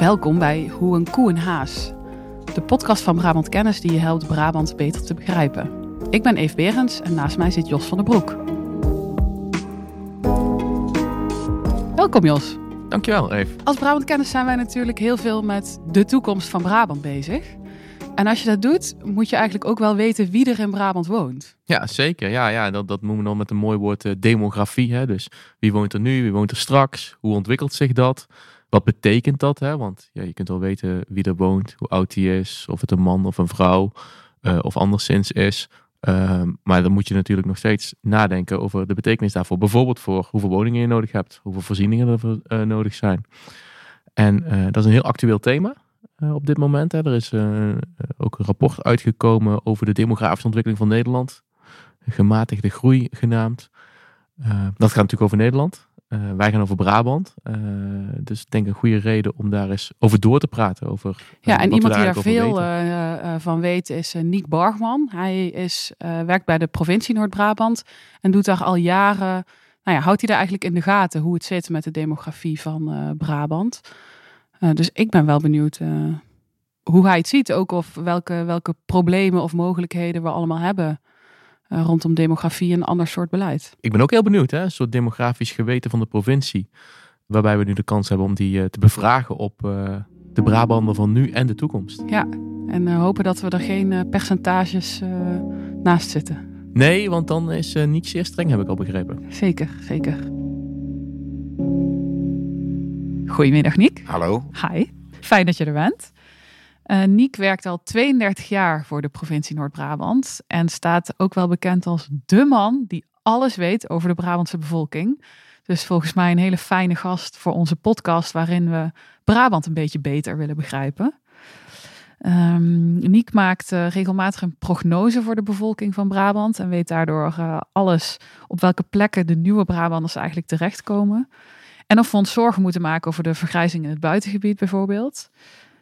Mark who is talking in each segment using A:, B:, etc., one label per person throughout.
A: Welkom bij Hoe een koe een haas. De podcast van Brabant Kennis die je helpt Brabant beter te begrijpen. Ik ben Eve Berends en naast mij zit Jos van der Broek. Welkom Jos.
B: Dankjewel, Eve.
A: Als Brabant Kennis zijn wij natuurlijk heel veel met de toekomst van Brabant bezig. En als je dat doet, moet je eigenlijk ook wel weten wie er in Brabant woont.
B: Ja, zeker. Ja, ja dat, dat noemen we dan met een mooi woord uh, demografie. Hè? Dus wie woont er nu, wie woont er straks, hoe ontwikkelt zich dat? Wat betekent dat? Hè? Want ja, je kunt wel weten wie er woont, hoe oud hij is, of het een man of een vrouw uh, of anderszins is. Uh, maar dan moet je natuurlijk nog steeds nadenken over de betekenis daarvoor. Bijvoorbeeld voor hoeveel woningen je nodig hebt, hoeveel voorzieningen er uh, nodig zijn. En dat is een heel actueel thema op dit moment. Hè. Er is ook een rapport uitgekomen over de demografische ontwikkeling van Nederland. Gematigde groei genaamd. dat gaat natuurlijk over Nederland. Uh, wij gaan over Brabant. Uh, dus ik denk een goede reden om daar eens over door te praten. Over, uh,
A: ja, en iemand die daar veel van weet is Niek Bargman. Hij is, werkt bij de provincie Noord-Brabant en doet daar al jaren. Nou ja, houdt hij daar eigenlijk in de gaten hoe het zit met de demografie van Brabant. dus ik ben wel benieuwd hoe hij het ziet. Ook of welke, welke problemen of mogelijkheden we allemaal hebben uh, rondom demografie en ander soort beleid.
B: Ik ben ook heel benieuwd, hè? een soort demografisch geweten van de provincie. Waarbij we nu de kans hebben om die uh, te bevragen op uh, de Brabander van nu en de toekomst.
A: Ja, en hopen dat we er geen percentages naast zitten.
B: Nee, want dan is niet zeer streng, heb ik al begrepen.
A: Zeker, zeker. Goedemiddag, Niek.
C: Hallo.
A: Hi. Fijn dat je er bent. Uh, Niek werkt al 32 jaar voor de provincie Noord-Brabant en staat ook wel bekend als de man die alles weet over de Brabantse bevolking. Dus volgens mij een hele fijne gast voor onze podcast waarin we Brabant een beetje beter willen begrijpen. Um, Niek maakt uh, regelmatig een prognose voor de bevolking van Brabant en weet daardoor uh, alles op welke plekken de nieuwe Brabanders eigenlijk terechtkomen. En of we ons zorgen moeten maken over de vergrijzing in het buitengebied bijvoorbeeld.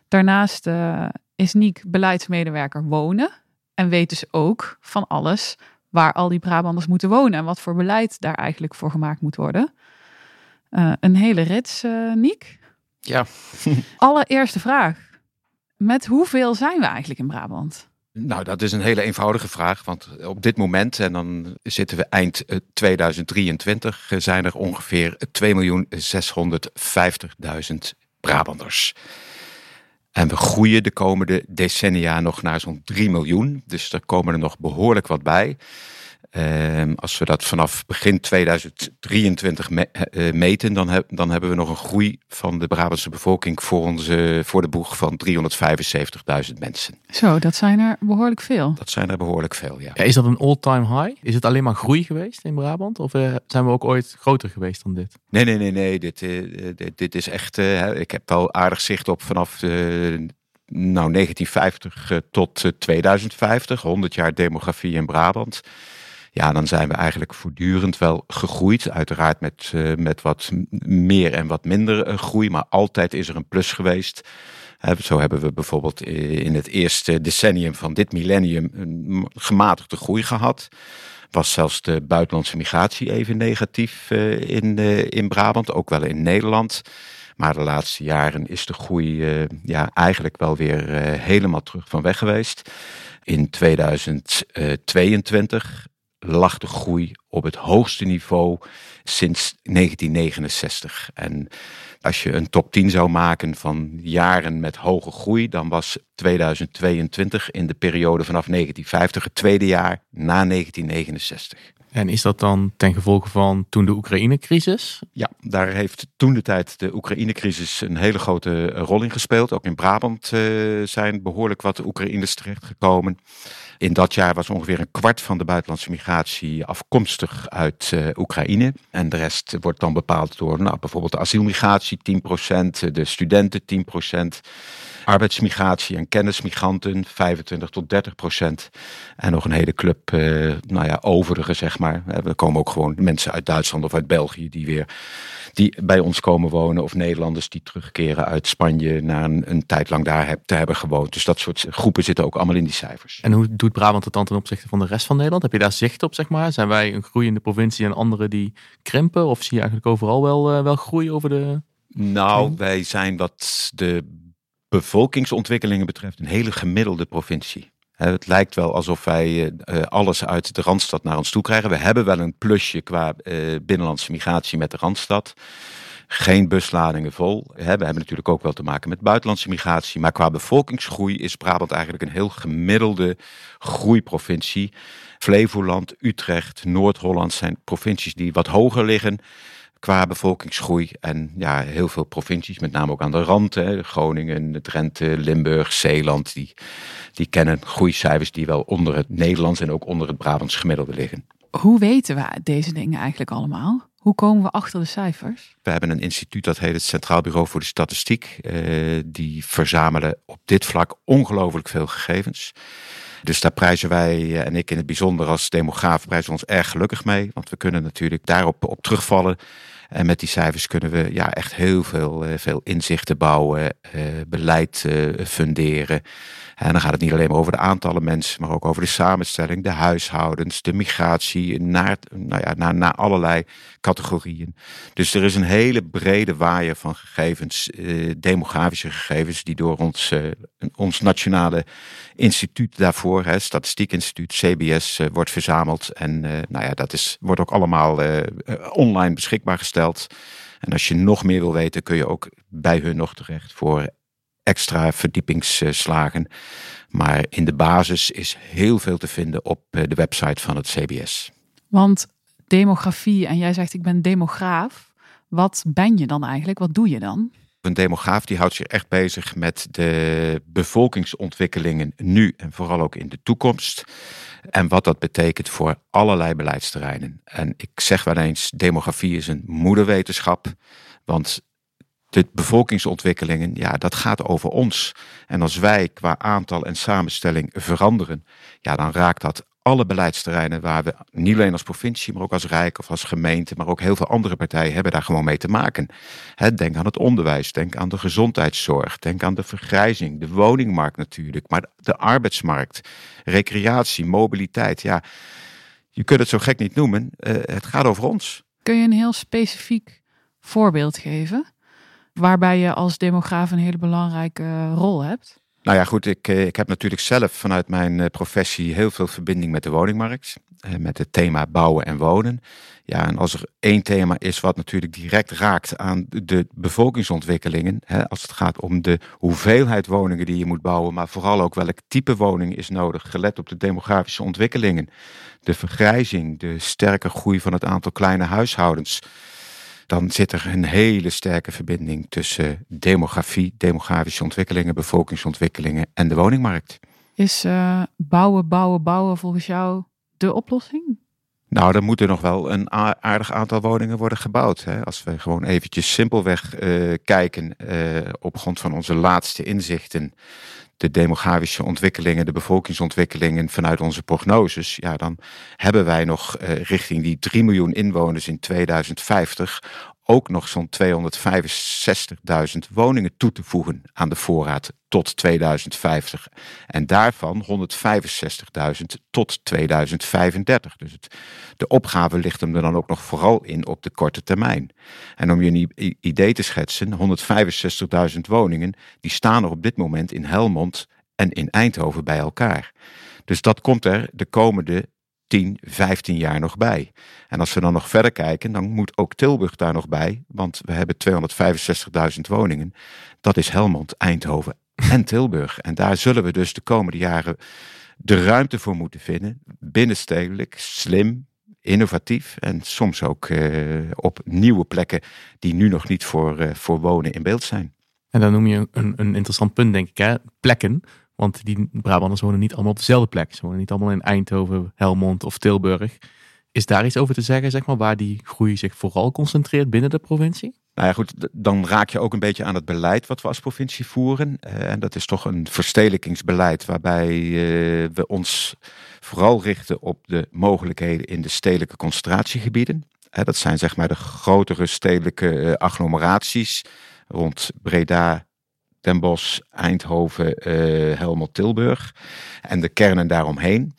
A: Daarnaast uh, is Niek beleidsmedewerker wonen en weet dus ook van alles waar al die Brabanders moeten wonen en wat voor beleid daar eigenlijk voor gemaakt moet worden. Uh, een hele rits, uh, Niek.
C: Ja.
A: Allereerste vraag. Met hoeveel zijn we eigenlijk in Brabant?
C: Nou, dat is een hele eenvoudige vraag. Want op dit moment, en dan zitten we eind 2023, zijn er ongeveer 2.650.000 Brabanders. En we groeien de komende decennia nog naar zo'n 3 miljoen. Dus er komen er nog behoorlijk wat bij. Um, als we dat vanaf begin 2023 me, uh, meten, dan, heb, dan hebben we nog een groei van de Brabantse bevolking voor, onze, voor de boeg van 375.000 mensen.
A: Zo, dat zijn er behoorlijk veel.
C: Dat zijn er behoorlijk veel, ja.
B: ja is dat een all-time high? Is het alleen maar groei geweest in Brabant? Of uh, zijn we ook ooit groter geweest dan dit?
C: Nee, nee, nee, nee. Dit, uh, dit, dit, is echt. ik heb wel aardig zicht op vanaf nou, 1950 tot 2050, 100 jaar demografie in Brabant ja, dan zijn we eigenlijk voortdurend wel gegroeid. Uiteraard met, uh, met wat meer en wat minder uh, groei, maar altijd is er een plus geweest. Zo hebben we bijvoorbeeld in het eerste decennium van dit millennium een gematigde groei gehad. Was zelfs de buitenlandse migratie even negatief in, in Brabant, ook wel in Nederland. Maar de laatste jaren is de groei ja, eigenlijk wel weer helemaal terug van weg geweest. In 2022 lag de groei op het hoogste niveau sinds 1969. En als je een top 10 zou maken van jaren met hoge groei, dan was 2022 in de periode vanaf 1950 het tweede jaar na 1969.
B: En is dat dan ten gevolge van toen de Oekraïne-crisis?
C: Ja, daar heeft toen de tijd de Oekraïne-crisis een hele grote rol in gespeeld. Ook in Brabant uh, zijn behoorlijk wat Oekraïners terechtgekomen. In dat jaar was ongeveer een kwart van de buitenlandse migratie afkomstig uit uh, Oekraïne. En de rest wordt dan bepaald door nou, bijvoorbeeld de asielmigratie 10%, de studenten 10% arbeidsmigratie en kennismigranten 25 tot 30 procent. En nog een hele club, uh, nou ja, overigen zeg maar. Er komen ook gewoon mensen uit Duitsland of uit België die weer die bij ons komen wonen. Of Nederlanders die terugkeren uit Spanje na een, een tijd lang daar heb, te hebben gewoond. Dus dat soort groepen zitten ook allemaal in die cijfers.
B: En hoe doet Brabant het dan ten opzichte van de rest van Nederland? Heb je daar zicht op, zeg maar? Zijn wij een groeiende provincie en andere die krimpen? Of zie je eigenlijk overal wel, uh, wel groei over de
C: Nou, wij zijn wat de bevolkingsontwikkelingen betreft een hele gemiddelde provincie. Het lijkt wel alsof wij uh, alles uit de Randstad naar ons toe krijgen. We hebben wel een plusje qua uh, binnenlandse migratie met de Randstad. Geen busladingen vol. We hebben natuurlijk ook wel te maken met buitenlandse migratie. Maar qua bevolkingsgroei is Brabant eigenlijk een heel gemiddelde groeiprovincie. Flevoland, Utrecht, Noord-Holland zijn provincies die wat hoger liggen qua bevolkingsgroei. En ja, heel veel provincies, met name ook aan de rand. Hè, Groningen, Drenthe, Limburg, Zeeland. Die, die kennen groeicijfers die wel onder het Nederlands en ook onder het Brabants gemiddelde liggen.
A: Hoe weten we deze dingen eigenlijk allemaal? Hoe komen we achter de cijfers?
C: We hebben een instituut dat heet het Centraal Bureau voor de Statistiek. Uh, die verzamelen op dit vlak ongelooflijk veel gegevens. Dus daar prijzen wij, eh, en ik in het bijzonder als demograaf, prijzen ons erg gelukkig mee. Want we kunnen natuurlijk daarop op terugvallen. En met die cijfers kunnen we ja, echt heel veel, eh, veel inzichten bouwen, beleid funderen. En dan gaat het niet alleen maar over de aantallen mensen, maar ook over de samenstelling, de huishoudens, de migratie, naar, nou ja, naar, naar allerlei categorieën. Dus er is een hele brede waaier van gegevens, eh, demografische gegevens, die door ons, eh, ons nationale instituut daarvoor, hè, Statistiek Instituut, CBS, eh, wordt verzameld. En eh, nou ja, dat is, wordt ook allemaal online beschikbaar gesteld. En als je nog meer wil weten, kun je ook bij hun nog terecht voor extra verdiepingsslagen. Maar in de basis is heel veel te vinden op eh, de website van het CBS.
A: Want demografie, en jij zegt ik ben demograaf. Wat ben je dan eigenlijk? Wat doe je dan?
C: Een demograaf die houdt zich echt bezig met de bevolkingsontwikkelingen nu en vooral ook in de toekomst. En wat dat betekent voor allerlei beleidsterreinen. En ik zeg wel eens, demografie is een moederwetenschap. Want de bevolkingsontwikkelingen, ja, dat gaat over ons. En als wij qua aantal en samenstelling veranderen, ja, dan raakt dat alle beleidsterreinen waar we niet alleen als provincie, maar ook als Rijk of als gemeente, maar ook heel veel andere partijen hebben daar gewoon mee te maken. denk aan het onderwijs, denk aan de gezondheidszorg, denk aan de vergrijzing, de woningmarkt natuurlijk, maar de arbeidsmarkt, recreatie, mobiliteit. Ja, je kunt het zo gek niet noemen. Uh, het gaat over ons.
A: Kun je een heel specifiek voorbeeld geven? Waarbij je als demograaf een hele belangrijke rol hebt?
C: Nou ja, goed, ik, eh, ik heb natuurlijk zelf vanuit mijn eh, professie heel veel verbinding met de woningmarkt. Eh, met het thema bouwen en wonen. Ja, en als er één thema is wat natuurlijk direct raakt aan de bevolkingsontwikkelingen. Hè, als het gaat om de hoeveelheid woningen die je moet bouwen, maar vooral ook welk type woning is nodig, gelet op de demografische ontwikkelingen. De vergrijzing, de sterke groei van het aantal kleine huishoudens dan zit er een hele sterke verbinding tussen demografie, demografische ontwikkelingen, bevolkingsontwikkelingen en de woningmarkt.
A: Is uh, bouwen, bouwen, bouwen volgens jou de oplossing?
C: Nou, er moeten nog wel een aardig aantal woningen worden gebouwd. Hè. Als we gewoon eventjes simpelweg uh, kijken uh, op grond van onze laatste inzichten de demografische ontwikkelingen, de bevolkingsontwikkelingen vanuit onze prognoses, ja, dan hebben wij nog uh, richting die 3 miljoen inwoners in 2050 ook nog zo'n 265.000 woningen toe te voegen aan de voorraad tot 2050. En daarvan 165.000 tot 2035. Dus het, de opgave ligt hem er dan ook nog vooral in op de korte termijn. En om je een idee te schetsen, 165.000 woningen, die staan er op dit moment in Helmond en in Eindhoven bij elkaar. Dus dat komt er de komende 10, 15 jaar nog bij. En als we dan nog verder kijken, dan moet ook Tilburg daar nog bij. Want we hebben 265.000 woningen. Dat is Helmond, Eindhoven en Tilburg. En daar zullen we dus de komende jaren de ruimte voor moeten vinden. Binnenstedelijk, slim, innovatief en soms ook uh, op nieuwe plekken die nu nog niet voor, uh, voor wonen in beeld zijn.
B: En dan noem je een, een interessant punt, denk ik, hè? plekken. Want die Brabanders wonen niet allemaal op dezelfde plek. Ze wonen niet allemaal in Eindhoven, Helmond of Tilburg. Is daar iets over te zeggen, zeg maar, waar die groei zich vooral concentreert binnen de provincie?
C: Nou ja, goed, dan raak je ook een beetje aan het beleid wat we als provincie voeren. Uh, en dat is toch een verstedelijkingsbeleid waarbij uh, we ons vooral richten op de mogelijkheden in de stedelijke concentratiegebieden. Uh, dat zijn zeg maar de grotere stedelijke agglomeraties rond Breda, Den Bosch, Eindhoven, uh, Helmond, Tilburg. En de kernen daaromheen.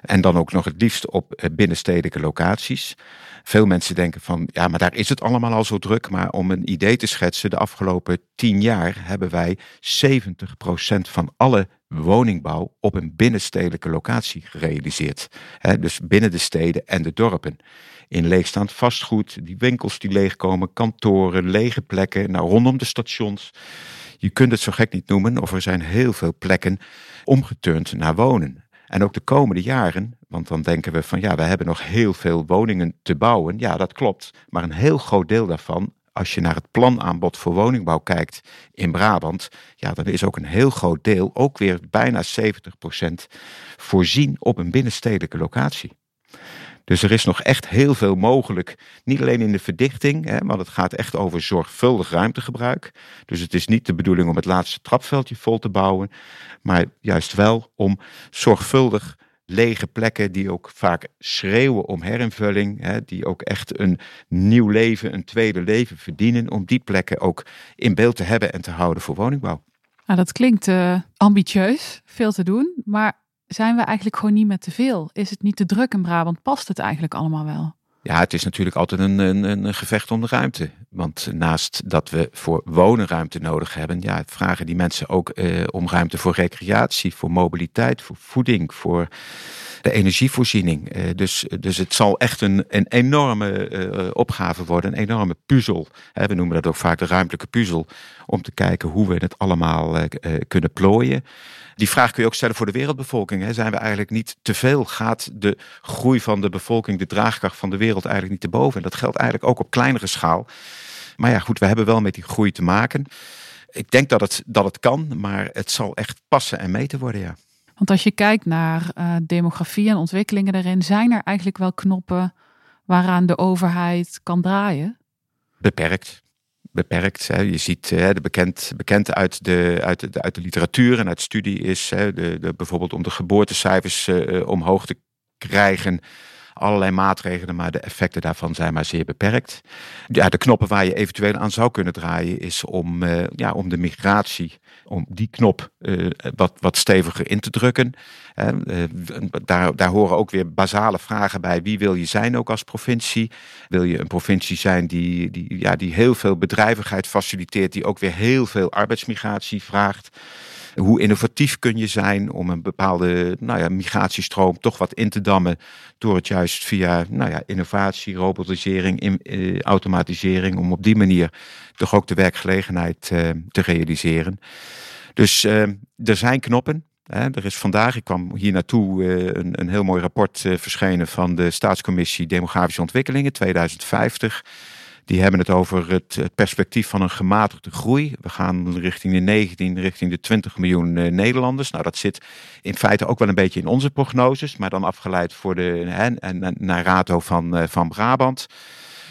C: En dan ook nog het liefst op binnenstedelijke locaties. Veel mensen denken van, ja, maar daar is het allemaal al zo druk. Maar om een idee te schetsen, de afgelopen tien jaar hebben wij 70% van alle woningbouw op een binnenstedelijke locatie gerealiseerd. dus binnen de steden en de dorpen. In leegstaand vastgoed, die winkels die leegkomen, kantoren, lege plekken, nou, rondom de stations. Je kunt het zo gek niet noemen, of er zijn heel veel plekken omgeturnd naar wonen. En ook de komende jaren, want dan denken we van ja, we hebben nog heel veel woningen te bouwen. Ja, dat klopt. Maar een heel groot deel daarvan, als je naar het planaanbod voor woningbouw kijkt in Brabant, ja, dan is ook een heel groot deel, ook weer bijna 70%, voorzien op een binnenstedelijke locatie. Dus er is nog echt heel veel mogelijk. Niet alleen in de verdichting, hè, want het gaat echt over zorgvuldig ruimtegebruik. Dus het is niet de bedoeling om het laatste trapveldje vol te bouwen, maar juist wel om zorgvuldig lege plekken die ook vaak schreeuwen om herinvulling, hè, die ook echt een nieuw leven, een tweede leven verdienen, om die plekken ook in beeld te hebben en te houden voor woningbouw.
A: Nou, dat klinkt uh, ambitieus, veel te doen, maar zijn we eigenlijk gewoon niet met te veel? Is het niet te druk in Brabant? Past het eigenlijk allemaal wel?
C: Ja, het is natuurlijk altijd een, een, een gevecht om de ruimte. Want naast dat we voor wonen ruimte nodig hebben, ja, vragen die mensen ook eh, om ruimte voor recreatie, voor mobiliteit, voor voeding, voor de energievoorziening. Eh, dus, dus het zal echt een, een enorme uh, opgave worden, een enorme puzzel. we noemen dat ook vaak de ruimtelijke puzzel, om te kijken hoe we het allemaal uh, kunnen plooien. Die vraag kun je ook stellen voor de wereldbevolking. Hè. Zijn we eigenlijk niet te veel? Gaat de groei van de bevolking, de draagkracht van de wereld eigenlijk niet te boven? En dat geldt eigenlijk ook op kleinere schaal. Maar ja, goed, we hebben wel met die groei te maken. Ik denk dat het, dat het kan, maar het zal echt passen en meten worden, ja.
A: Want als je kijkt naar uh, demografie en ontwikkelingen daarin, zijn er eigenlijk wel knoppen waaraan de overheid kan draaien?
C: Beperkt beperkt. Hè. Je ziet hè, de bekend, bekend uit, de, uit, de, uit de literatuur en uit studie is hè, de, de, bijvoorbeeld om de geboortecijfers uh, omhoog te krijgen. Allerlei maatregelen, maar de effecten daarvan zijn maar zeer beperkt. Ja, de knoppen waar je eventueel aan zou kunnen draaien is om, uh, ja, om de migratie om die knop uh, wat, wat steviger in te drukken. Uh, daar, daar horen ook weer basale vragen bij. Wie wil je zijn ook als provincie? Wil je een provincie zijn die, die, ja, die heel veel bedrijvigheid faciliteert, die ook weer heel veel arbeidsmigratie vraagt? Hoe innovatief kun je zijn om een bepaalde nou ja, migratiestroom toch wat in te dammen door het juist via nou ja, innovatie, robotisering, in, eh, automatisering, om op die manier toch ook de werkgelegenheid eh, te realiseren. Dus eh, er zijn knoppen. Hè. Er is vandaag, ik kwam hier naartoe, een, een heel mooi rapport verschenen van de Staatscommissie Demografische Ontwikkelingen 2050. Die hebben het over het, perspectief van een gematigde groei. We gaan richting de 19, richting de 20 miljoen uh, Nederlanders. Nou, dat zit in feite ook wel een beetje in onze prognoses, maar dan afgeleid voor de, hè, naar rato van, uh, van Brabant.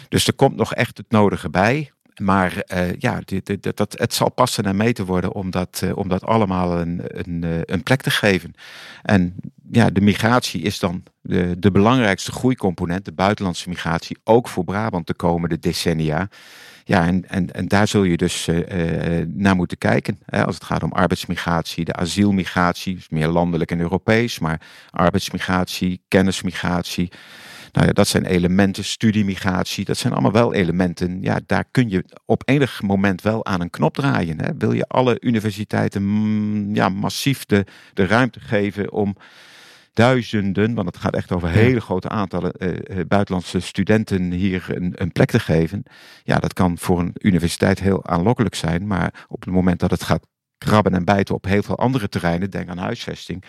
C: Dus er komt nog echt het nodige bij. Maar uh, ja, dit, dit, dat, het zal passen en meten worden om dat, uh, om dat allemaal een, een, een plek te geven. En ja, de migratie is dan de, de belangrijkste groeicomponent, de buitenlandse migratie, ook voor Brabant de komende decennia. Ja, en, en, en daar zul je dus naar moeten kijken. Hè, als het gaat om arbeidsmigratie, de asielmigratie, meer landelijk en Europees, maar arbeidsmigratie, kennismigratie. Nou ja, dat zijn elementen, studiemigratie, dat zijn allemaal wel elementen. Ja, daar kun je op enig moment wel aan een knop draaien. Hè. Wil je alle universiteiten mm, ja, massief de, de ruimte geven om duizenden, want het gaat echt over hele grote aantallen uh, buitenlandse studenten hier een, een, plek te geven. Ja, dat kan voor een universiteit heel aanlokkelijk zijn, maar op het moment dat het gaat krabben en bijten op heel veel andere terreinen, denk aan huisvesting,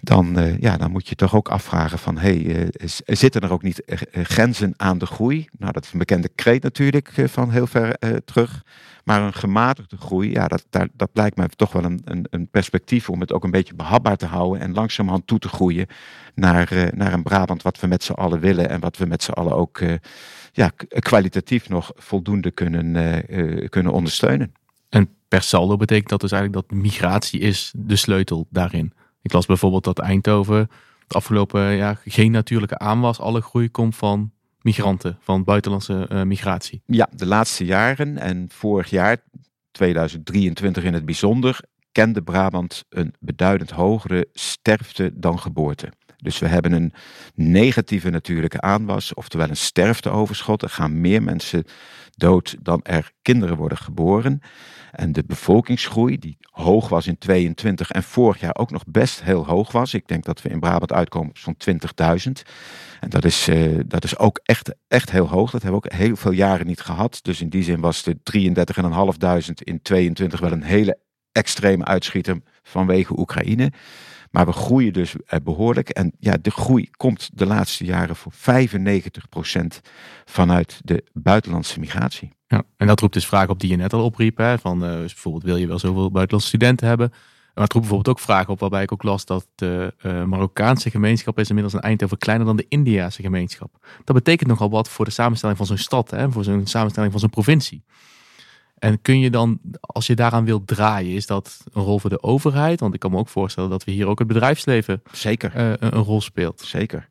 C: dan, uh, ja, dan moet je toch ook afvragen van, hey, uh, zitten er ook niet uh, grenzen aan de groei? Nou, dat is een bekende kreet natuurlijk van heel ver terug. Maar een gematigde groei, ja, dat, dat, lijkt me toch wel een, een, een, perspectief om het ook een beetje behapbaar te houden en langzamerhand toe te groeien naar, naar een Brabant wat we met z'n allen willen en wat we met z'n allen ook ja, kwalitatief nog voldoende kunnen, kunnen ondersteunen.
B: En per saldo betekent dat dus eigenlijk dat migratie is de sleutel daarin. Ik las bijvoorbeeld dat Eindhoven het afgelopen jaar geen natuurlijke aanwas. Alle groei komt van migranten, van buitenlandse uh, migratie.
C: Ja, de laatste jaren en vorig jaar, 2023 in het bijzonder, kende Brabant een beduidend hogere sterfte dan geboorte. Dus we hebben een negatieve natuurlijke aanwas, oftewel een sterfteoverschot. Er gaan meer mensen dood dan er kinderen worden geboren. En de bevolkingsgroei, die hoog was in 22 en vorig jaar ook nog best heel hoog was. Ik denk dat we in Brabant uitkomen op zo'n 20.000. En dat is, uh, dat is ook echt, echt heel hoog. Dat hebben we ook heel veel jaren niet gehad. Dus in die zin was de 33.500 in 22 wel een hele extreme uitschieter vanwege Oekraïne. Maar we groeien dus eh, behoorlijk. En ja, de groei komt de laatste jaren voor 95% vanuit de buitenlandse migratie.
B: Ja, en dat roept dus vragen op die je net al opriep. Hè, van uh, bijvoorbeeld wil je wel zoveel buitenlandse studenten hebben? Maar het roept bijvoorbeeld ook vragen op waarbij ik ook las dat de uh, Marokkaanse gemeenschap is inmiddels een Eindhoven kleiner dan de Indiase gemeenschap. Dat betekent nogal wat voor de samenstelling van zo'n stad, hè, voor zo'n samenstelling van zo'n provincie. En kun je dan, als je daaraan wilt draaien, is dat een rol voor de overheid? Want ik kan me ook voorstellen dat we hier ook het bedrijfsleven
C: Zeker.
B: Uh, een, een rol speelt.
C: Zeker.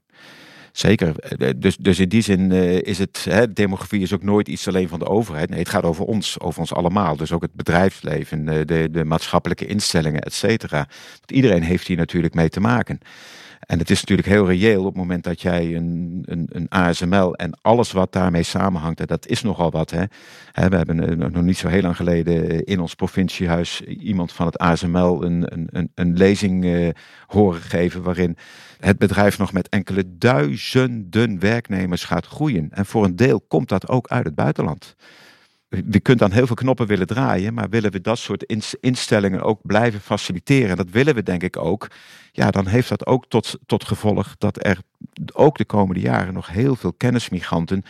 C: Zeker. Dus, dus in die zin uh, is het, hè, demografie is ook nooit iets alleen van de overheid. Nee, het gaat over ons, over ons allemaal. Dus ook het bedrijfsleven, de, de maatschappelijke instellingen, et cetera. Want iedereen heeft hier natuurlijk mee te maken. En het is natuurlijk heel reëel op het moment dat jij een, een, een ASML en alles wat daarmee samenhangt, dat is nogal wat. Hè? We hebben nog niet zo heel lang geleden in ons provinciehuis iemand van het ASML een, een, een lezing uh, horen geven waarin het bedrijf nog met enkele duizenden werknemers gaat groeien. En voor een deel komt dat ook uit het buitenland je kunt dan heel veel knoppen willen draaien, maar willen we dat soort instellingen ook blijven faciliteren, dat willen we denk ik ook, ja, dan heeft dat ook tot, tot gevolg dat er ook de komende jaren nog heel veel kennismigranten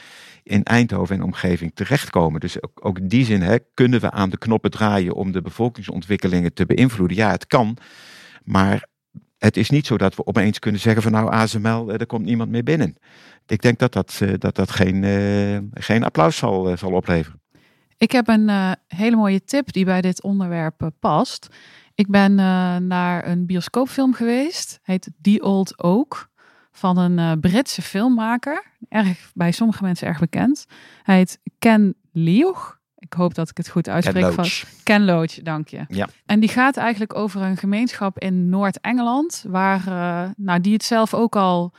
C: in Eindhoven en omgeving terechtkomen. Dus ook, ook in die zin hè, kunnen we aan de knoppen draaien om de bevolkingsontwikkelingen te beïnvloeden. Ja, het kan, maar het is niet zo dat we opeens kunnen zeggen van nou ASML, er komt niemand meer binnen. Ik denk dat dat, eh, dat, dat geen, uh, geen applaus zal, zal opleveren.
A: Ik heb een uh, hele mooie tip die bij dit onderwerp uh, past. Ik ben uh, naar een bioscoopfilm geweest, heet The Old Oak, van een Britse filmmaker. Erg, bij sommige mensen erg bekend. Hij heet Ken Loach. Ik hoop dat ik het goed uitspreek.
C: Ken Loach.
A: Van Ken Loach, dank je.
C: Ja.
A: En die gaat eigenlijk over een gemeenschap in Noord-Engeland, waar, nou, die het zelf ook al,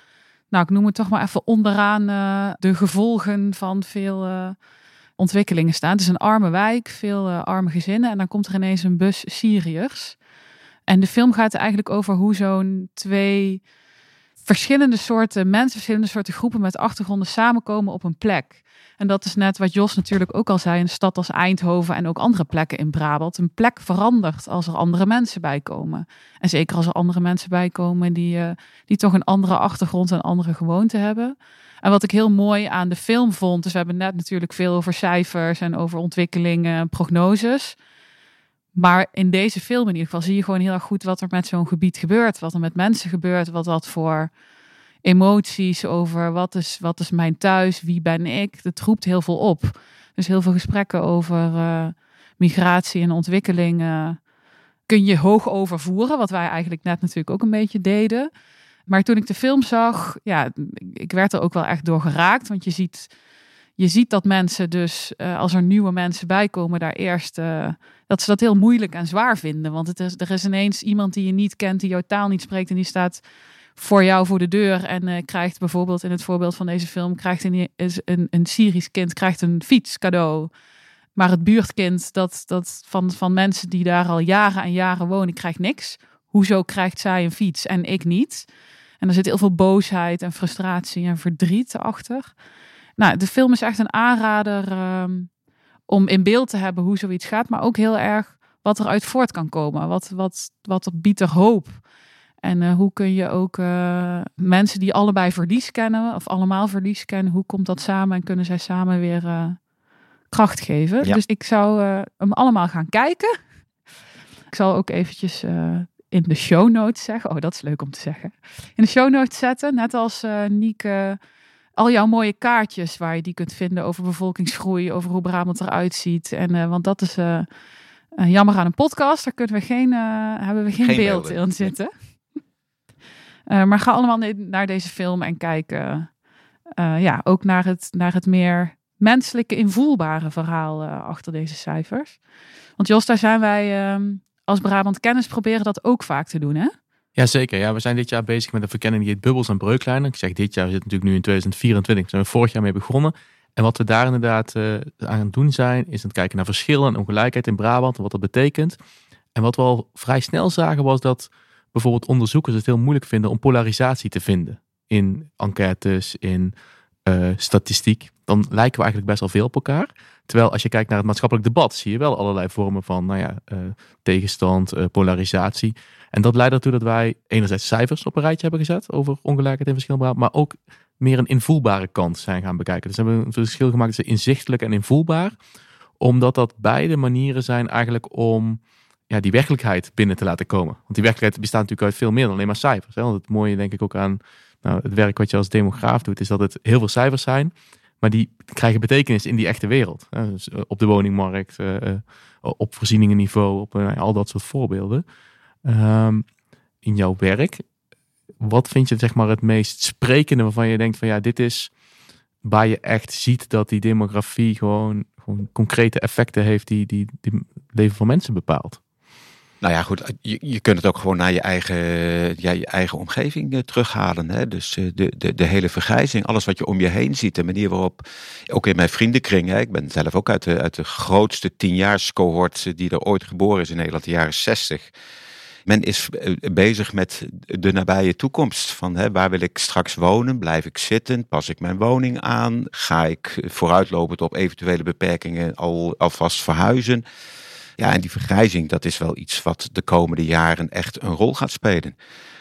A: nou, ik noem het toch maar even onderaan de gevolgen van veel ontwikkelingen staan. Het is een arme wijk, veel uh, arme gezinnen. En dan komt er ineens een bus Syriërs. En de film gaat eigenlijk over hoe zo'n twee verschillende soorten mensen, verschillende soorten groepen met achtergronden samenkomen op een plek. En dat is net wat Jos natuurlijk ook al zei, een stad als Eindhoven en ook andere plekken in Brabant. Een plek verandert als er andere mensen bij komen. En zeker als er andere mensen bij komen die, uh, die toch een andere achtergrond en andere gewoonten hebben. En wat ik heel mooi aan de film vond, dus we hebben net natuurlijk veel over cijfers en over ontwikkelingen, prognoses. Maar in deze film in ieder geval zie je gewoon heel erg goed wat er met zo'n gebied gebeurt. Wat er met mensen gebeurt, wat dat voor emoties over wat is, wat is mijn thuis, wie ben ik. Dat roept heel veel op. Dus heel veel gesprekken over uh, migratie en ontwikkeling uh, kun je hoog overvoeren. Wat wij eigenlijk net natuurlijk ook een beetje deden. Maar toen ik de film zag, ja, ik werd er ook wel echt door geraakt. Want je ziet, je ziet dat mensen dus, uh, als er nieuwe mensen bij komen, daar eerst, dat ze dat heel moeilijk en zwaar vinden. Want het is, er is ineens iemand die je niet kent, die jouw taal niet spreekt en die staat voor jou voor de deur en uh, krijgt bijvoorbeeld in het voorbeeld van deze film, krijgt een, een, een Syrisch kind krijgt een fiets cadeau. Maar het buurtkind dat, dat van, van mensen die daar al jaren en jaren wonen, krijgt niks. Hoezo krijgt zij een fiets en ik niet? En er zit heel veel boosheid en frustratie en verdriet achter. Nou, de film is echt een aanrader um, om in beeld te hebben hoe zoiets gaat, maar ook heel erg wat eruit voort kan komen. Wat, wat, wat biedt er hoop? En uh, hoe kun je ook uh, mensen die allebei verlies kennen, of allemaal verlies kennen, hoe komt dat samen en kunnen zij samen weer uh, kracht geven?
C: Ja.
A: Dus ik zou hem allemaal gaan kijken. Ik zal ook eventjes in de show notes zeggen. Oh, dat is leuk om te zeggen. In de show notes zetten, net als Nieke, al jouw mooie kaartjes waar je die kunt vinden over bevolkingsgroei, over hoe Brabant eruit ziet. En uh, want dat is uh, jammer aan een podcast, daar kunnen we geen, hebben we geen, geen beeld beelden. in zitten. maar ga allemaal naar deze film en kijk, ja, ook naar het, naar het meer menselijke, invoelbare verhaal achter deze cijfers. Want Jos, daar zijn wij. Ehm, als Brabant Kennis proberen dat ook vaak te doen, hè?
B: Jazeker, ja, we zijn dit jaar bezig met een verkenning die heet Bubbels en Breuklijnen. Ik zeg dit jaar, we zitten natuurlijk nu in 2024, we zijn we vorig jaar mee begonnen. En wat we daar inderdaad uh, aan het doen zijn, is aan het kijken naar verschillen en ongelijkheid in Brabant en wat dat betekent. En wat we al vrij snel zagen was dat bijvoorbeeld onderzoekers het heel moeilijk vinden om polarisatie te vinden in enquêtes, in uh, statistiek. Dan lijken we eigenlijk best wel veel op elkaar. Terwijl als je kijkt naar het maatschappelijk debat, zie je wel allerlei vormen van nou ja, uh, tegenstand, uh, polarisatie. En dat leidt ertoe dat wij enerzijds cijfers op een rijtje hebben gezet over ongelijkheid en verschil, maar ook meer een invoelbare kant zijn gaan bekijken. Dus we een verschil gemaakt tussen inzichtelijk en invoelbaar. Omdat dat beide manieren zijn eigenlijk om ja, die werkelijkheid binnen te laten komen. Want die werkelijkheid bestaat natuurlijk uit veel meer dan alleen maar cijfers. Hè? Want het mooie denk ik ook aan nou, het werk wat je als demograaf doet, is dat het heel veel cijfers zijn. Maar die krijgen betekenis in die echte wereld. Dus eh, op de woningmarkt, uh, op voorzieningenniveau, op uh, al dat soort voorbeelden. Um, in jouw werk wat vind je zeg maar het meest sprekende waarvan je denkt van ja, dit is waar je echt ziet dat die demografie gewoon, gewoon concrete effecten heeft die, die het leven van mensen bepaalt?
C: Nou ja, goed, je, je kunt het ook gewoon naar je eigen, ja, je eigen omgeving uh, terughalen. Hè? Dus uh, de, de, de hele vergrijzing, alles wat je om je heen ziet, de manier waarop, ook in mijn vriendenkring, hè, ik ben zelf ook uit de, uit de grootste tienjaarscohort die er ooit geboren is in Nederland, de jaren 60 men is eh, bezig met de nabije toekomst. Van hè, waar wil ik straks wonen? Blijf ik zitten? Pas ik mijn woning aan? Ga ik vooruitlopend op eventuele beperkingen al, alvast verhuizen? Ja, en die vergrijzing, dat is wel iets wat de komende jaren echt een rol gaat spelen.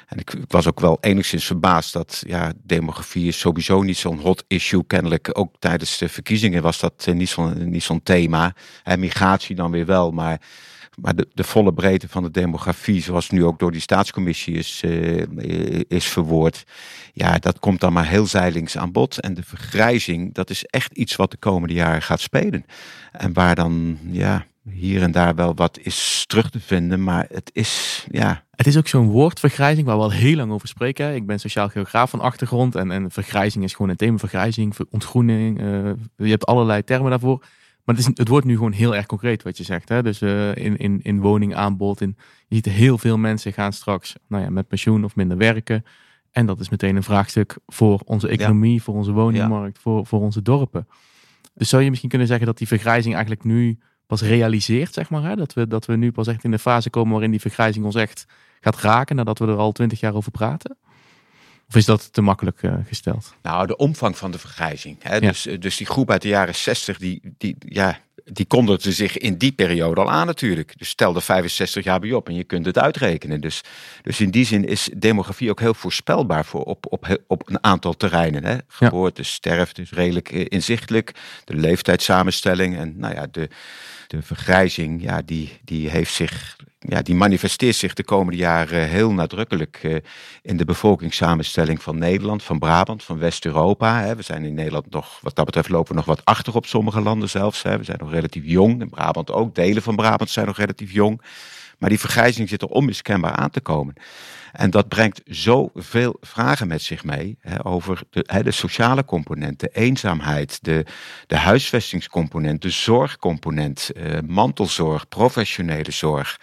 C: En ik, was ook wel enigszins verbaasd dat ja, demografie is sowieso niet zo'n hot issue. Kennelijk ook tijdens de verkiezingen was dat eh, niet zo'n niet zo'n thema. En migratie dan weer wel, maar maar de, de volle breedte van de demografie, zoals nu ook door die staatscommissie is, uh, is verwoord, ja, dat komt dan maar heel zijlings aan bod. En de vergrijzing, dat is echt iets wat de komende jaren gaat spelen. En waar dan, ja, hier en daar wel wat is terug te vinden, maar het is, ja.
B: Het is ook zo'n woord, vergrijzing, waar we al heel lang over spreken. Ik ben sociaal geograaf van achtergrond en, en vergrijzing is gewoon een thema. Vergrijzing, ontgroening, uh, je hebt allerlei termen daarvoor. Maar het, is, het wordt nu gewoon heel erg concreet wat je zegt. Hè? Dus uh, in, in, in woningaanbod. In, je ziet heel veel mensen gaan straks nou ja, met pensioen of minder werken. En dat is meteen een vraagstuk voor onze economie, voor onze woningmarkt, voor, voor onze dorpen. Dus zou je misschien kunnen zeggen dat die vergrijzing eigenlijk nu pas realiseert, zeg maar. Hè? Dat, we, dat we nu pas echt in de fase komen waarin die vergrijzing ons echt gaat raken nadat we er al twintig jaar over praten? Of is dat te makkelijk uh, gesteld?
C: Nou, de omvang van de vergrijzing. Hè? Ja. Dus, eh, dus die groep uit de jaren 60, die, die, ja, die kondigde zich in die periode al aan natuurlijk. Dus stel er 65 jaar bij op en je kunt het uitrekenen. Dus, dus in die zin is demografie ook heel voorspelbaar voor op, op, op een aantal terreinen. Hè? Geboorte, ja. sterfte is redelijk uh, inzichtelijk. De leeftijdssamenstelling en nou ja, de, de vergrijzing, ja, die, die heeft zich ja, die manifesteert zich de komende jaren heel nadrukkelijk uh, in de bevolkingssamenstelling van Nederland, van Brabant, van West-Europa. We zijn in Nederland nog, wat dat betreft, lopen we nog wat achter op sommige landen zelfs. We zijn nog relatief jong, in Brabant ook, delen van Brabant zijn nog relatief jong. Maar die vergrijzing zit er onmiskenbaar aan te komen. En dat brengt zoveel vragen met zich mee hè, over de, hè, de, sociale component, de eenzaamheid, de, de huisvestingscomponent, de zorgcomponent, eh, mantelzorg, professionele zorg.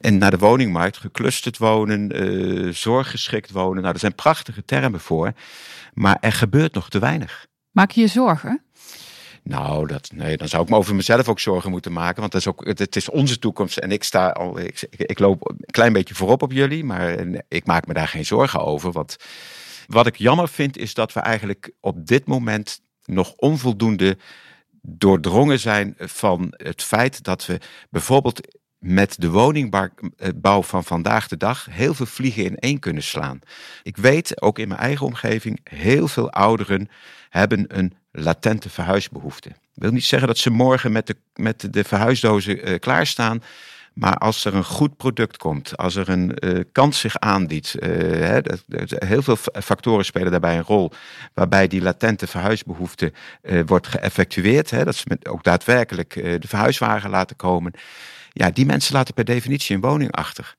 C: En naar de woningmarkt, geclusterd wonen, uh, zorggeschikt wonen. Nou, er zijn prachtige termen voor, maar er gebeurt nog te weinig.
A: Maak je je zorgen?
C: Nou, dat, nee, dan zou ik me over mezelf ook zorgen moeten maken. Want dat is ook, het, is onze toekomst. En ik sta al, ik, ik, loop een klein beetje voorop op jullie. Maar ik maak me daar geen zorgen over. Want wat ik jammer vind, is dat we eigenlijk op dit moment nog onvoldoende doordrongen zijn van het feit dat we bijvoorbeeld met de woningbouw van vandaag de dag heel veel vliegen in één kunnen slaan. Ik weet, ook in mijn eigen omgeving, heel veel ouderen hebben een latente verhuisbehoefte. Ik wil niet zeggen dat ze morgen met de, met de verhuisdozen uh, klaarstaan. Maar als er een goed product komt, als er een uh, kans zich aandient, dat, dat, heel veel factoren spelen daarbij een rol, waarbij die latente verhuisbehoefte wordt geëffectueerd, hè, dat ze met, ook daadwerkelijk de verhuiswagen laten komen. Ja, die mensen laten per definitie een woning achter.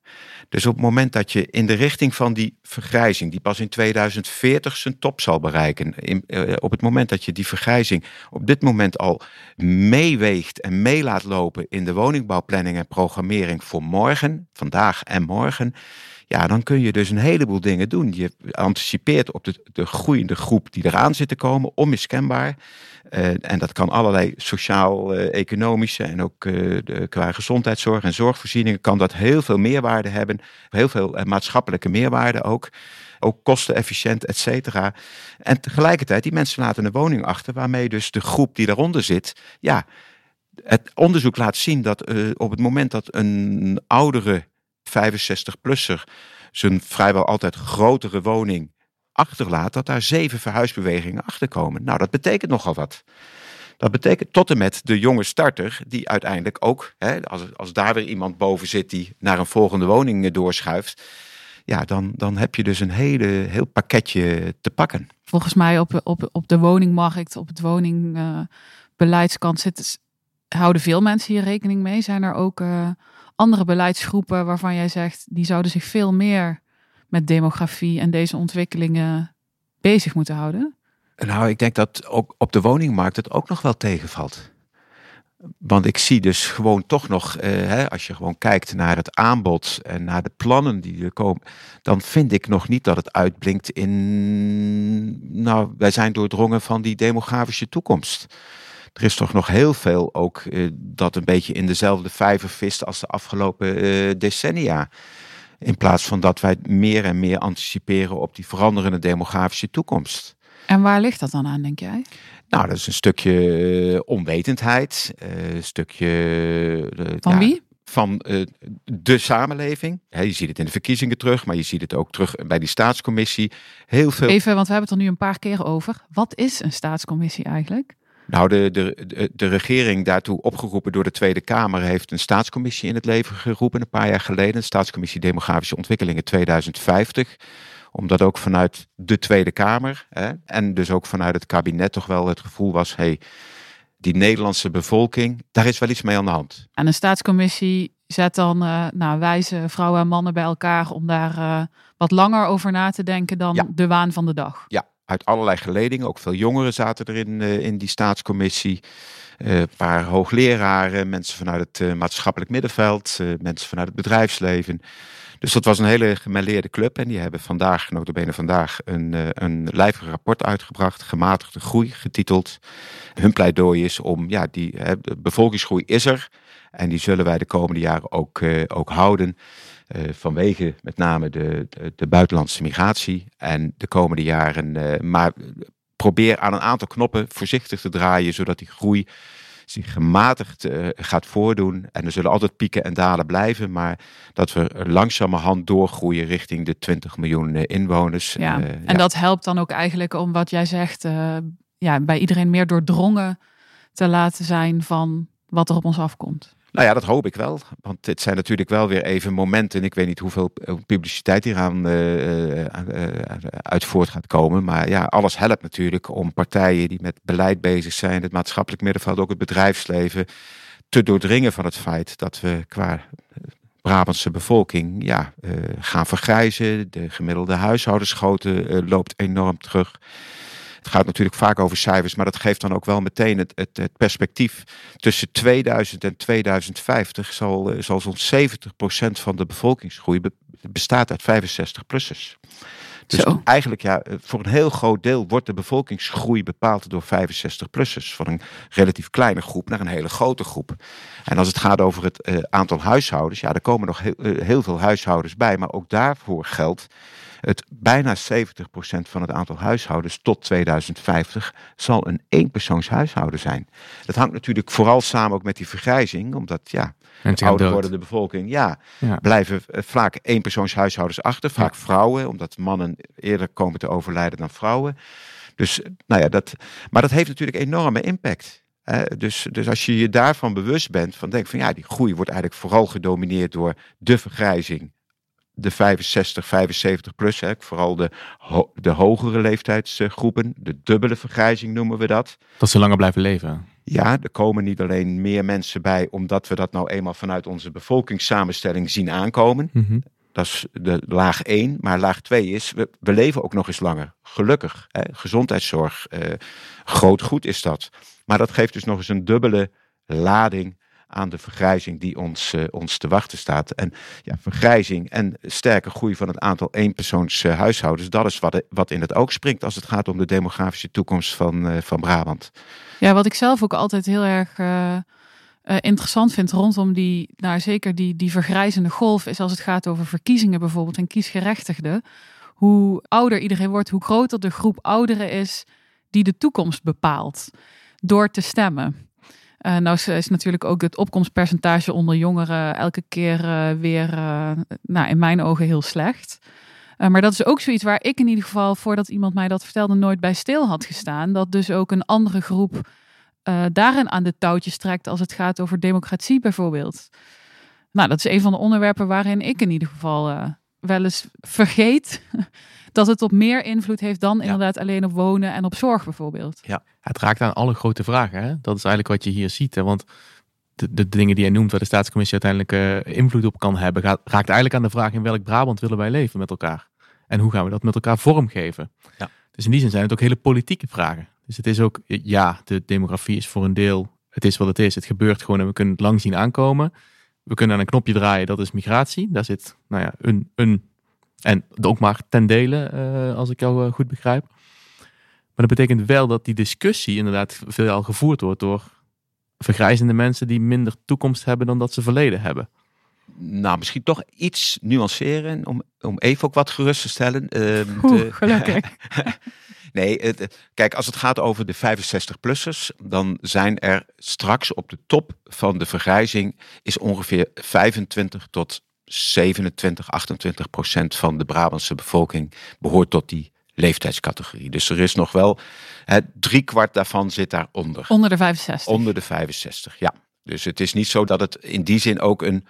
C: Dus op het moment dat je in de richting van die vergrijzing, die pas in 2040 zijn top zal bereiken, in, uh, op het moment dat je die vergrijzing op dit moment al meeweegt en mee laat lopen in de woningbouwplanning en programmering voor morgen, vandaag en morgen, Ja, dan kun je dus een heleboel dingen doen. Je anticipeert op de, de groeiende groep die eraan zit te komen, onmiskenbaar. Uh, en dat kan allerlei sociaal-economische en ook uh, de, qua gezondheidszorg en zorgvoorzieningen kan dat heel veel meerwaarde hebben. Heel veel maatschappelijke meerwaarde ook. Ook kostenefficiënt, et cetera. En tegelijkertijd, die mensen laten een woning achter waarmee dus de groep die daaronder zit, ja, het onderzoek laat zien dat op het moment dat een oudere 65-plusser zijn vrijwel altijd grotere woning achterlaat, dat daar zeven verhuisbewegingen achterkomen. Nou, dat betekent nogal wat. Dat betekent tot en met de jonge starter, die uiteindelijk ook, hè, als, als daar weer iemand boven zit die naar een volgende woning doorschuift, ja, dan, dan heb je dus een hele, heel pakketje te pakken.
A: Volgens mij op, op, op de woningmarkt, op het woningbeleidskant zitten, houden veel mensen hier rekening mee. Zijn er ook uh, andere beleidsgroepen waarvan jij zegt, die zouden zich veel meer met demografie en deze ontwikkelingen bezig moeten houden?
C: Nou, ik denk dat ook op de woningmarkt het ook nog wel tegenvalt. Want ik zie dus gewoon toch nog, eh, als je gewoon kijkt naar het aanbod en naar de plannen die er komen, dan vind ik nog niet dat het uitblinkt in, nou, wij zijn doordrongen van die demografische toekomst. Er is toch nog heel veel ook eh, dat een beetje in dezelfde vijver vist als de afgelopen eh, decennia. In plaats van dat wij meer en meer anticiperen op die veranderende demografische toekomst.
A: En waar ligt dat dan aan, denk jij?
C: Nou, dat is een stukje eh, onwetendheid, een stukje.
A: Van wie?
C: Van de samenleving. je ziet het in de verkiezingen terug, maar je ziet het ook terug bij die staatscommissie. Heel veel.
A: Even, want we hebben het er nu een paar keer over. Wat is een staatscommissie eigenlijk?
C: Nou, de, de, de, de, regering daartoe opgeroepen door de Tweede Kamer heeft een staatscommissie in het leven geroepen een paar jaar geleden. De staatscommissie Demografische Ontwikkelingen 2050 omdat ook vanuit de Tweede Kamer hè, en dus ook vanuit het kabinet toch wel het gevoel was, hey, die Nederlandse bevolking, daar is wel iets mee aan de hand.
A: En een staatscommissie zet dan uh, nou, wijze vrouwen en mannen bij elkaar om daar uh, wat langer over na te denken dan de waan van de dag.
C: Ja, uit allerlei geledingen. Ook veel jongeren zaten er in, uh, in die staatscommissie. een paar hoogleraren, mensen vanuit het maatschappelijk middenveld, mensen vanuit het bedrijfsleven. Dus dat was een hele gemêleerde club. En die hebben vandaag, notabene vandaag, een, een lijvig rapport uitgebracht. Gematigde groei, getiteld. Hun pleidooi is om, ja, die bevolkingsgroei is er. En die zullen wij de komende jaren ook, ook houden. Uh, vanwege met name de, de, de, buitenlandse migratie. En de komende jaren, maar probeer aan een aantal knoppen voorzichtig te draaien, zodat die groei zich gematigd uh, gaat voordoen. En er zullen altijd pieken en dalen blijven, maar dat we langzamerhand doorgroeien richting de 20 miljoen uh, inwoners.
A: Ja. Uh, en ja. dat helpt dan ook eigenlijk om wat jij zegt, ja, bij iedereen meer doordrongen te laten zijn van wat er op ons afkomt.
C: Nou ja, dat hoop ik wel. Want dit zijn natuurlijk wel weer even momenten. Ik weet niet hoeveel publiciteit hieraan uh, uit voort gaat komen. Maar ja, alles helpt natuurlijk om partijen die met beleid bezig zijn, het maatschappelijk middenveld, ook het bedrijfsleven, te doordringen van het feit dat we qua Brabantse bevolking ja, gaan vergrijzen. De gemiddelde huishoudensgrootte loopt enorm terug. Het gaat natuurlijk vaak over cijfers, maar dat geeft dan ook wel meteen het, het, het perspectief. Tussen 2000 en 2050 zal, eh, zal zo'n 70% van de bevolkingsgroei bestaat uit 65-plussers. Dus Zo. eigenlijk ja, eh, voor een heel groot deel wordt de bevolkingsgroei bepaald door 65-plussers. Van een relatief kleine groep naar een hele grote groep. En als het gaat over het uh, aantal huishoudens, ja, er komen nog heel, uh, heel veel huishoudens bij. Maar ook daarvoor geldt het bijna 70% van het aantal huishoudens tot 2050 zal een eenpersoonshuishouden zijn. Dat hangt natuurlijk vooral samen ook met die vergrijzing, omdat ja, ouder wordende bevolking, ja, ja. blijven vaak eenpersoonshuishoudens achter, vaak ja. vrouwen, omdat mannen eerder komen te overlijden dan vrouwen. Dus, nou ja, dat, maar dat heeft natuurlijk enorme impact. dus, dus als je je daarvan bewust bent, van denk van ja, die groei wordt eigenlijk vooral gedomineerd door de vergrijzing de 65, 75 plus, hè, vooral de, ho de hogere leeftijdsgroepen, de dubbele vergrijzing noemen we dat.
B: Dat ze langer blijven leven.
C: Ja, er komen niet alleen meer mensen bij, omdat we dat nou eenmaal vanuit onze bevolkingssamenstelling zien aankomen. Mm -hmm. Dat is de laag 1. Maar laag 2 is, we, we, leven ook nog eens langer. Gelukkig. Hè? Gezondheidszorg, eh, groot goed is dat. Maar dat geeft dus nog eens een dubbele lading aan de vergrijzing die ons, uh, ons te wachten staat. En ja, vergrijzing en sterke groei van het aantal eenpersoonshuishoudens, dat is wat, wat in het oog springt als het gaat om de demografische toekomst van, uh, van Brabant.
A: Ja, wat ik zelf ook altijd heel erg interessant vind rondom die, nou zeker die, die vergrijzende golf, is als het gaat over verkiezingen bijvoorbeeld en kiesgerechtigden. Hoe ouder iedereen wordt, hoe groter de groep ouderen is die de toekomst bepaalt door te stemmen. Uh, nou is natuurlijk ook het opkomstpercentage onder jongeren elke keer uh, weer, uh, nou, in mijn ogen heel slecht. maar dat is ook zoiets waar ik in ieder geval, voordat iemand mij dat vertelde, nooit bij stil had gestaan. Dat dus ook een andere groep daarin aan de touwtjes trekt als het gaat over democratie bijvoorbeeld. Nou, dat is een van de onderwerpen waarin ik in ieder geval wel eens vergeet dat het op meer invloed heeft dan inderdaad alleen op wonen en op zorg bijvoorbeeld.
B: Ja, het raakt aan alle grote vragen. Hè? Dat is eigenlijk wat je hier ziet. Hè? Want de, de dingen die jij noemt, waar de staatscommissie uiteindelijk uh, invloed op kan hebben, gaat, raakt eigenlijk aan de vraag in welk Brabant willen wij leven met elkaar. En hoe gaan we dat met elkaar vormgeven? Ja. Dus in die zin zijn het ook hele politieke vragen. Dus het is ook, ja, de demografie is voor een deel, het is wat het is. Het gebeurt gewoon en we kunnen het lang zien aankomen. We kunnen aan een knopje draaien, dat is migratie. Daar zit nou ja, een, een en ook maar ten dele, uh, als ik jou uh, goed begrijp. Maar dat betekent wel dat die discussie inderdaad veel gevoerd wordt door vergrijzende mensen die minder toekomst hebben dan dat ze verleden hebben.
C: Nou, misschien toch iets nuanceren om, om even ook wat gerust te stellen.
A: Oeh, de, gelukkig.
C: nee, het, kijk, als het gaat over de 65-plussers, dan zijn er straks op de top van de vergrijzing is ongeveer 25 tot 27, 28 procent van de Brabantse bevolking behoort tot die leeftijdscategorie. Dus er is nog wel, het driekwart daarvan zit daaronder.
A: Onder de 65?
C: Onder de 65, ja. Dus het is niet zo dat het in die zin ook een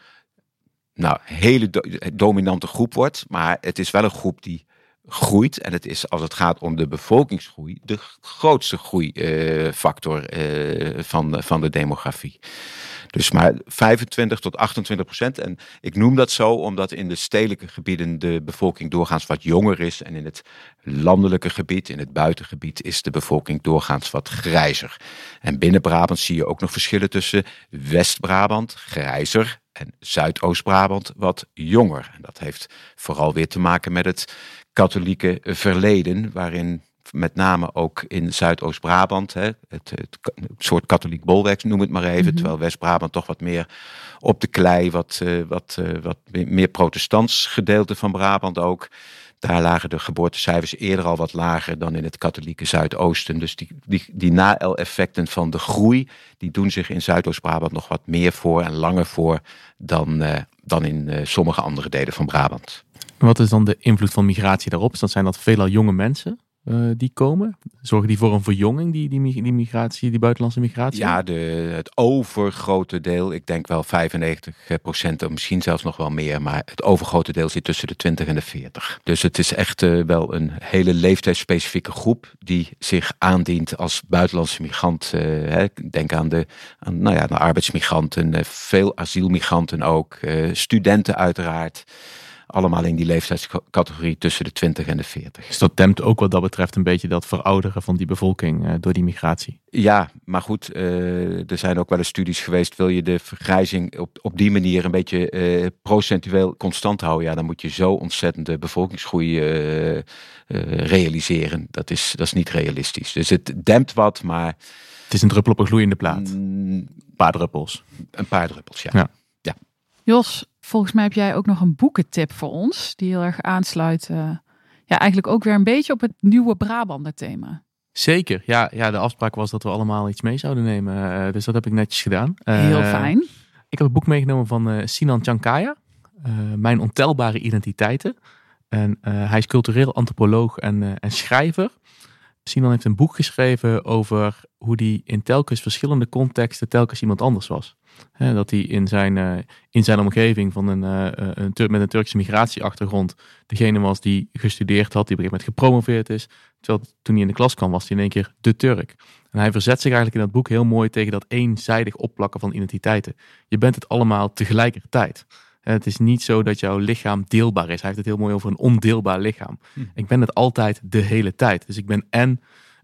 C: nou, hele dominante groep wordt. Maar het is wel een groep die groeit. En het is, als het gaat om de bevolkingsgroei, de grootste groeifactor uh, uh, van, van de demografie. Dus maar 25 tot 28 procent. En ik noem dat zo omdat in de stedelijke gebieden de bevolking doorgaans wat jonger is. En in het landelijke gebied, in het buitengebied, is de bevolking doorgaans wat grijzer. En binnen Brabant zie je ook nog verschillen tussen West-Brabant, grijzer, en Zuidoost-Brabant wat jonger. En dat heeft vooral weer te maken met het katholieke verleden, waarin met name ook in Zuidoost-Brabant, het, het, het, soort katholiek bolwerk, noem het maar even, mhm. terwijl West-Brabant toch wat meer op de klei, wat, uh, wat, uh, wat meer protestants gedeelte van Brabant ook. Daar lagen de geboortecijfers eerder al wat lager dan in het katholieke Zuidoosten. Dus die, die, die na-effecten van de groei, die doen zich in Zuidoost-Brabant nog wat meer voor en langer voor dan, uh, dan in sommige andere delen van Brabant.
B: Wat is dan de invloed van migratie daarop? Dus dan zijn dat veelal jonge mensen uh, die komen? Zorgen die voor een verjonging, die, die, die migratie, die buitenlandse migratie?
C: Ja, de, het overgrote deel, ik denk wel 95 procent, of misschien zelfs nog wel meer, maar het overgrote deel zit tussen de 20 en de 40. Dus het is echt uh, wel een hele leeftijdsspecifieke groep die zich aandient als buitenlandse migrant. Uh, hè. Denk aan de, aan, nou ja, de arbeidsmigranten, veel asielmigranten ook, studenten uiteraard allemaal in die leeftijdscategorie tussen de 20 en de 40.
B: Dus dat dempt ook wat dat betreft een beetje dat verouderen van die bevolking uh, door die migratie.
C: Ja, maar goed, uh, er zijn ook wel eens studies geweest. Wil je de vergrijzing op, op die manier een beetje uh, procentueel constant houden? Ja, dan moet je zo ontzettende bevolkingsgroei realiseren. Dat is, dat is niet realistisch. Dus het dempt wat, maar...
B: Het is een druppel op een gloeiende plaat. Mm, een paar druppels.
C: Een paar druppels, ja.
B: ja.
C: ja.
A: Jos, Volgens mij heb jij ook nog een boekentip voor ons, die heel erg aansluit. Uh, ja, eigenlijk ook weer een beetje op het nieuwe Brabander thema.
B: Zeker, ja, ja. De afspraak was dat we allemaal iets mee zouden nemen. Uh, dus dat heb ik netjes gedaan.
A: Uh, heel fijn.
B: Ik heb een boek meegenomen van Sinan Chankaya. Mijn ontelbare identiteiten. En hij is cultureel antropoloog en, en schrijver. Sinan heeft een boek geschreven over hoe hij in telkens verschillende contexten telkens iemand anders was dat hij in zijn, uh, in zijn omgeving van een, uh, een met een Turkse migratieachtergrond degene was die gestudeerd had, die op een gegeven moment gepromoveerd is. Terwijl toen hij in de klas kwam, was hij in één keer de Turk. En hij verzet zich eigenlijk in dat boek heel mooi tegen dat eenzijdig opplakken van identiteiten. Je bent het allemaal tegelijkertijd. Het is niet zo dat jouw lichaam deelbaar is. Hij heeft het heel mooi over een ondeelbaar lichaam. Hm. Ik ben het altijd de hele tijd. Dus ik ben en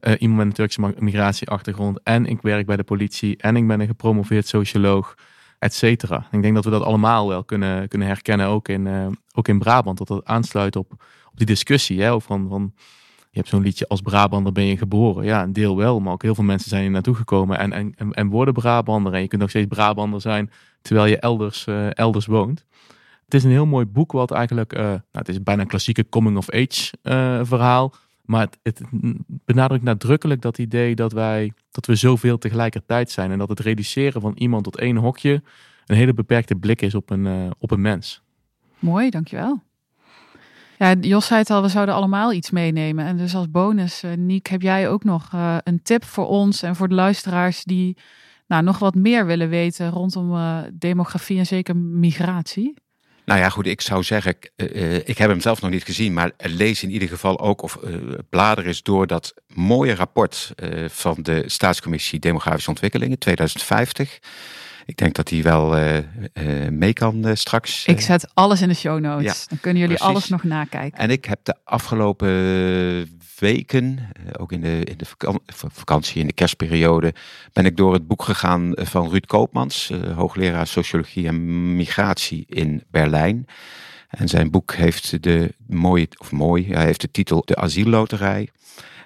B: uh, iemand met een Turkse migratieachtergrond. En ik werk bij de politie. En ik ben een gepromoveerd socioloog. et cetera. Ik denk dat we dat allemaal wel kunnen, kunnen herkennen, ook in, uh, ook in Brabant. Dat dat aansluit op, op die discussie. Hè, van, van, je hebt zo'n liedje als Brabander ben je geboren. Ja, een deel wel, maar ook heel veel mensen zijn hier naartoe gekomen en, en, en, en worden Brabander. En je kunt nog steeds Brabander zijn terwijl je elders, uh, elders woont. Het is een heel mooi boek wat eigenlijk, nou, het is bijna een klassieke coming-of-age verhaal. Maar het, benadrukt nadrukkelijk dat idee dat wij dat we zoveel tegelijkertijd zijn. En dat het reduceren van iemand tot één hokje een hele beperkte blik is op een, uh, op een mens.
A: Mooi, dankjewel. Ja, Jos zei het al, we zouden allemaal iets meenemen. En dus als bonus, uh, Niek, heb jij ook nog uh, een tip voor ons en voor de luisteraars die nou, nog wat meer willen weten rondom demografie en zeker migratie?
C: Nou ja, goed, ik zou zeggen, uh, ik heb hem zelf nog niet gezien, maar lees in ieder geval ook of uh, blader eens door dat mooie rapport van de Staatscommissie Demografische Ontwikkelingen 2050. Ik denk dat hij wel mee kan straks.
A: Ik zet alles in de show notes. Ja, Dan kunnen jullie precies. alles nog nakijken.
C: En ik heb de afgelopen weken, ook in de, in de vakantie, in de kerstperiode, ben ik door het boek gegaan van Ruud Koopmans, hoogleraar sociologie en migratie in Berlijn. En zijn boek heeft de mooi, of mooi, hij heeft de titel De Asielloterij.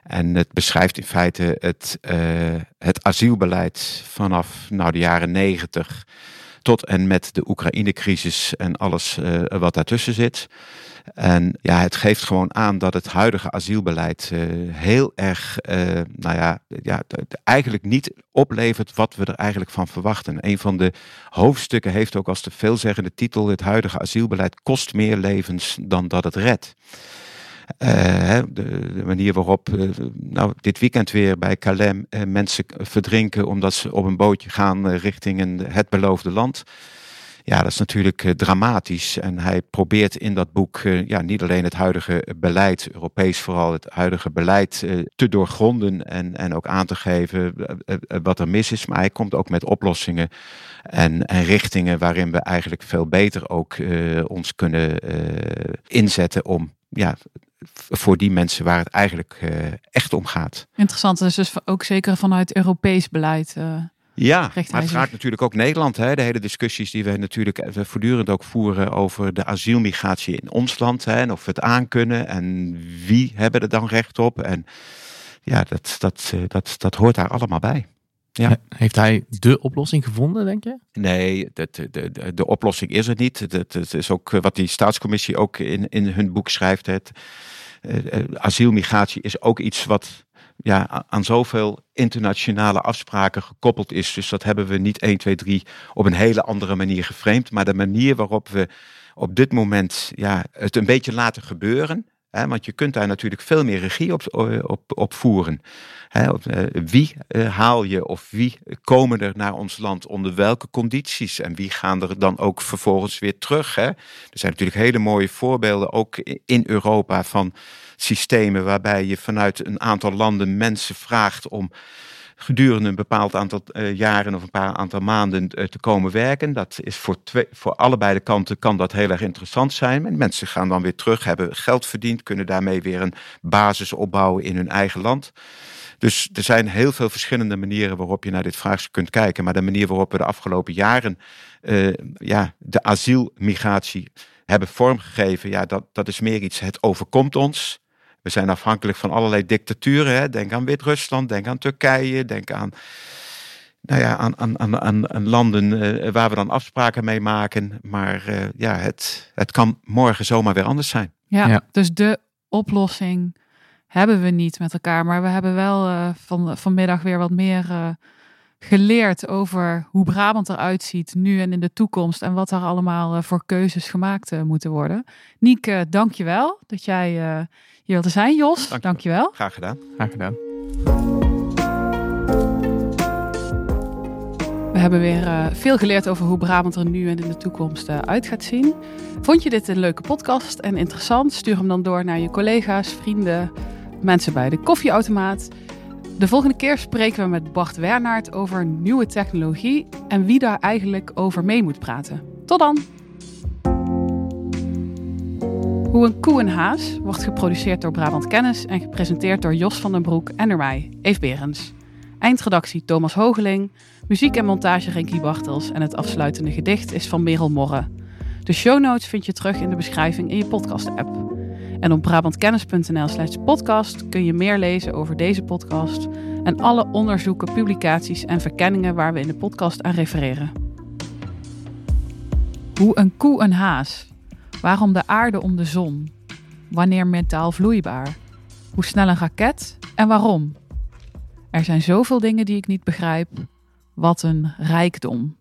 C: En het beschrijft in feite het, uh, het asielbeleid vanaf nou, de jaren negentig tot en met de Oekraïne-crisis en alles uh, wat daartussen zit. En ja, het geeft gewoon aan dat het huidige asielbeleid uh, heel erg, nou ja, ja, eigenlijk niet oplevert wat we er eigenlijk van verwachten. Een van de hoofdstukken heeft ook als de veelzeggende titel: Het huidige asielbeleid kost meer levens dan dat het redt. Uh, de, de, manier waarop uh, nou, dit weekend weer bij Calais uh, mensen verdrinken omdat ze op een bootje gaan richting het beloofde land. Ja, dat is natuurlijk dramatisch. En hij probeert in dat boek ja, niet alleen het huidige beleid, Europees vooral het huidige beleid, te doorgronden en, en ook aan te geven wat er mis is. Maar hij komt ook met oplossingen en, en richtingen waarin we eigenlijk veel beter ook ons kunnen inzetten om ja, voor die mensen waar het eigenlijk echt om gaat.
A: Interessant, dus, dus ook zeker vanuit Europees beleid.
C: Ja, maar het raakt natuurlijk ook Nederland. Hè? De hele discussies die we natuurlijk we voortdurend ook voeren over de asielmigratie in ons land. Hè? En of we het aankunnen en wie hebben er dan recht op. En ja, dat, dat, dat, dat hoort daar allemaal bij. Ja.
B: Heeft hij de oplossing gevonden, denk je?
C: Nee, de, de, de, de oplossing is er niet. Het is ook wat die staatscommissie ook in, in hun boek schrijft. Het, uh, asielmigratie is ook iets wat ja, aan zoveel internationale afspraken gekoppeld is. Dus dat hebben we niet 1, 2, 3 op een hele andere manier geframed. Maar de manier waarop we op dit moment ja, het een beetje laten gebeuren. Want je kunt daar natuurlijk veel meer regie op, op, op voeren. Hè, wie haal je of wie komen er naar ons land onder welke condities en wie gaan er dan ook vervolgens weer terug? Hè? Er zijn natuurlijk hele mooie voorbeelden ook in Europa van systemen waarbij je vanuit een aantal landen mensen vraagt om gedurende een bepaald aantal uh, jaren of een paar aantal maanden uh, te komen werken. Dat is voor, twee, voor allebei de kanten kan dat heel erg interessant zijn. En mensen gaan dan weer terug, hebben geld verdiend, kunnen daarmee weer een basis opbouwen in hun eigen land. Dus er zijn heel veel verschillende manieren waarop je naar dit vraagstuk kunt kijken. Maar de manier waarop we de afgelopen jaren uh, ja, de asielmigratie hebben vormgegeven, ja, dat, dat is meer iets, het overkomt ons. We zijn afhankelijk van allerlei dictaturen. Hè? Denk aan Wit-Rusland, denk aan Turkije, denk aan, nou ja, aan, aan, aan, aan landen uh, waar we dan afspraken mee maken. Maar uh, ja, het, het kan morgen zomaar weer anders zijn.
A: Ja, ja, dus de oplossing hebben we niet met elkaar. Maar we hebben wel uh, van, vanmiddag weer wat meer geleerd over hoe Brabant eruit ziet nu en in de toekomst. En wat er allemaal voor keuzes gemaakt moeten worden. Niek, dank je wel dat jij je wilde zijn. Jos, Dank dankjewel.
C: Graag gedaan.
B: Graag gedaan.
A: We hebben weer veel geleerd over hoe Brabant er nu en in de toekomst uit gaat zien. Vond je dit een leuke podcast en interessant? Stuur hem dan door naar je collega's, vrienden, mensen bij de koffieautomaat. De volgende keer spreken we met Bart Wernaert over nieuwe technologie en wie daar eigenlijk over mee moet praten. Tot dan! Hoe een koe en haas wordt geproduceerd door Brabant Kennis en gepresenteerd door Jos van den Broek en door mij, Eve Berens. Eindredactie Thomas Hogeling, muziek en montage Renkie Bartels en het afsluitende gedicht is van Merel Morre. De show notes vind je terug in de beschrijving in je podcast-app. En op brabantkennis.nl slash podcast kun je meer lezen over deze podcast en alle onderzoeken, publicaties en verkenningen waar we in de podcast aan refereren.
D: Hoe een koe een haas. Waarom de aarde om de zon. Wanneer metaal vloeibaar. Hoe snel een raket en waarom. Er zijn zoveel dingen die ik niet begrijp. Wat een rijkdom.